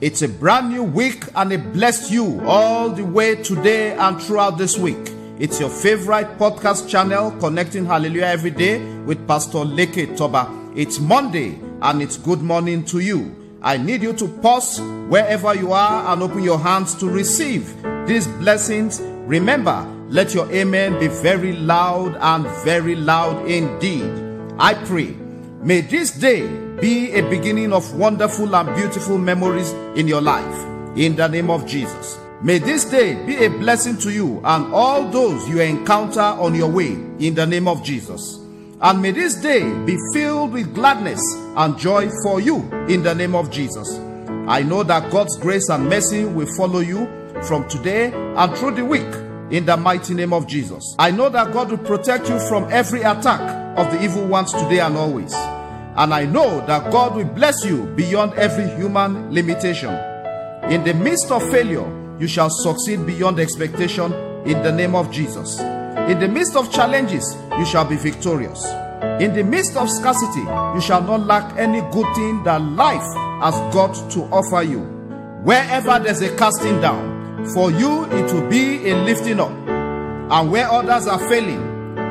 It's a brand new week and it bless you all the way today and throughout this week. It's your favorite podcast channel connecting Hallelujah every day with Pastor Leke Toba. It's Monday and it's good morning to you. I need you to pause wherever you are and open your hands to receive these blessings. Remember, let your amen be very loud and very loud indeed. I pray, may this day be a beginning of wonderful and beautiful memories in your life. In the name of Jesus. May this day be a blessing to you and all those you encounter on your way. In the name of Jesus. And may this day be filled with gladness and joy for you in the name of Jesus. I know that God's grace and mercy will follow you from today and through the week in the mighty name of Jesus. I know that God will protect you from every attack of the evil ones today and always. And I know that God will bless you beyond every human limitation. In the midst of failure, you shall succeed beyond expectation in the name of Jesus. In the midst of challenges, you shall be victorious. In the midst of scarcity, you shall not lack any good thing that life has got to offer you. Wherever there's a casting down, for you it will be a lifting up. And where others are failing,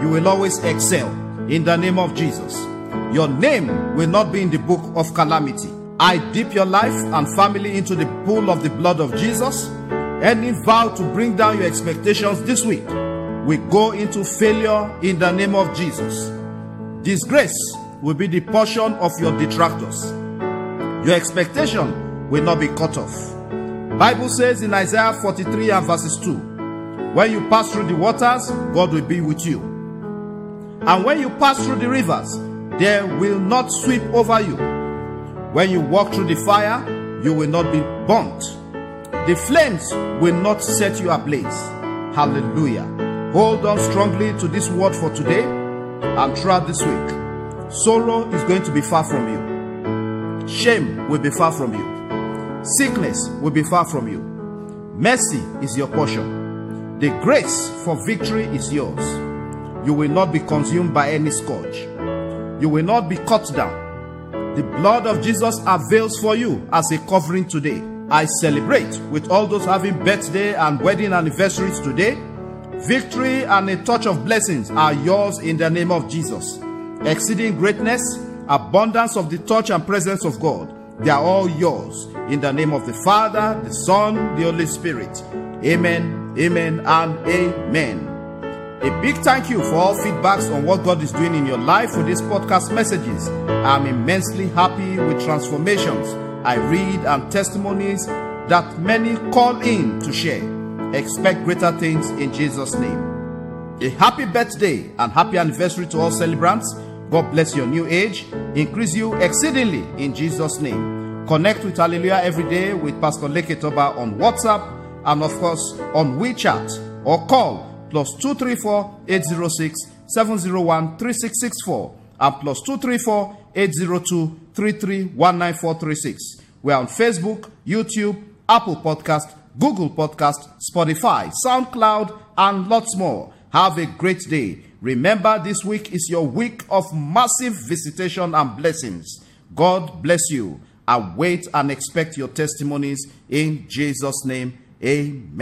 you will always excel in the name of Jesus. Your name will not be in the book of calamity. I dip your life and family into the pool of the blood of Jesus. Any vow to bring down your expectations this week we go into failure in the name of Jesus. Disgrace will be the portion of your detractors. Your expectation will not be cut off. Bible says in Isaiah 43 and verses 2, when you pass through the waters, God will be with you. And when you pass through the rivers, they will not sweep over you. When you walk through the fire, you will not be burnt. The flames will not set you ablaze. Hallelujah. Hold on strongly to this word for today and throughout this week. Sorrow is going to be far from you. Shame will be far from you. Sickness will be far from you. Mercy is your portion. The grace for victory is yours. You will not be consumed by any scourge. You will not be cut down. The blood of Jesus avails for you as a covering today. I celebrate with all those having birthday and wedding anniversaries today Victory and a touch of blessings are yours in the name of Jesus. Exceeding greatness, abundance of the touch and presence of God, they are all yours in the name of the Father, the Son, the Holy Spirit. Amen, amen, and amen. A big thank you for all feedbacks on what God is doing in your life with these podcast messages. I'm immensely happy with transformations I read and testimonies that many call in to share. Expect greater things in Jesus' name. A happy birthday and happy anniversary to all celebrants. God bless your new age, increase you exceedingly in Jesus' name. Connect with Hallelujah every day with Pastor Leke Toba on WhatsApp and, of course, on WeChat or call plus 234 806 701 3664 and plus 234 802 3319436. We're on Facebook, YouTube, Apple Podcast, Google Podcast, Spotify, SoundCloud, and lots more. Have a great day. Remember, this week is your week of massive visitation and blessings. God bless you. I wait and expect your testimonies in Jesus' name. Amen.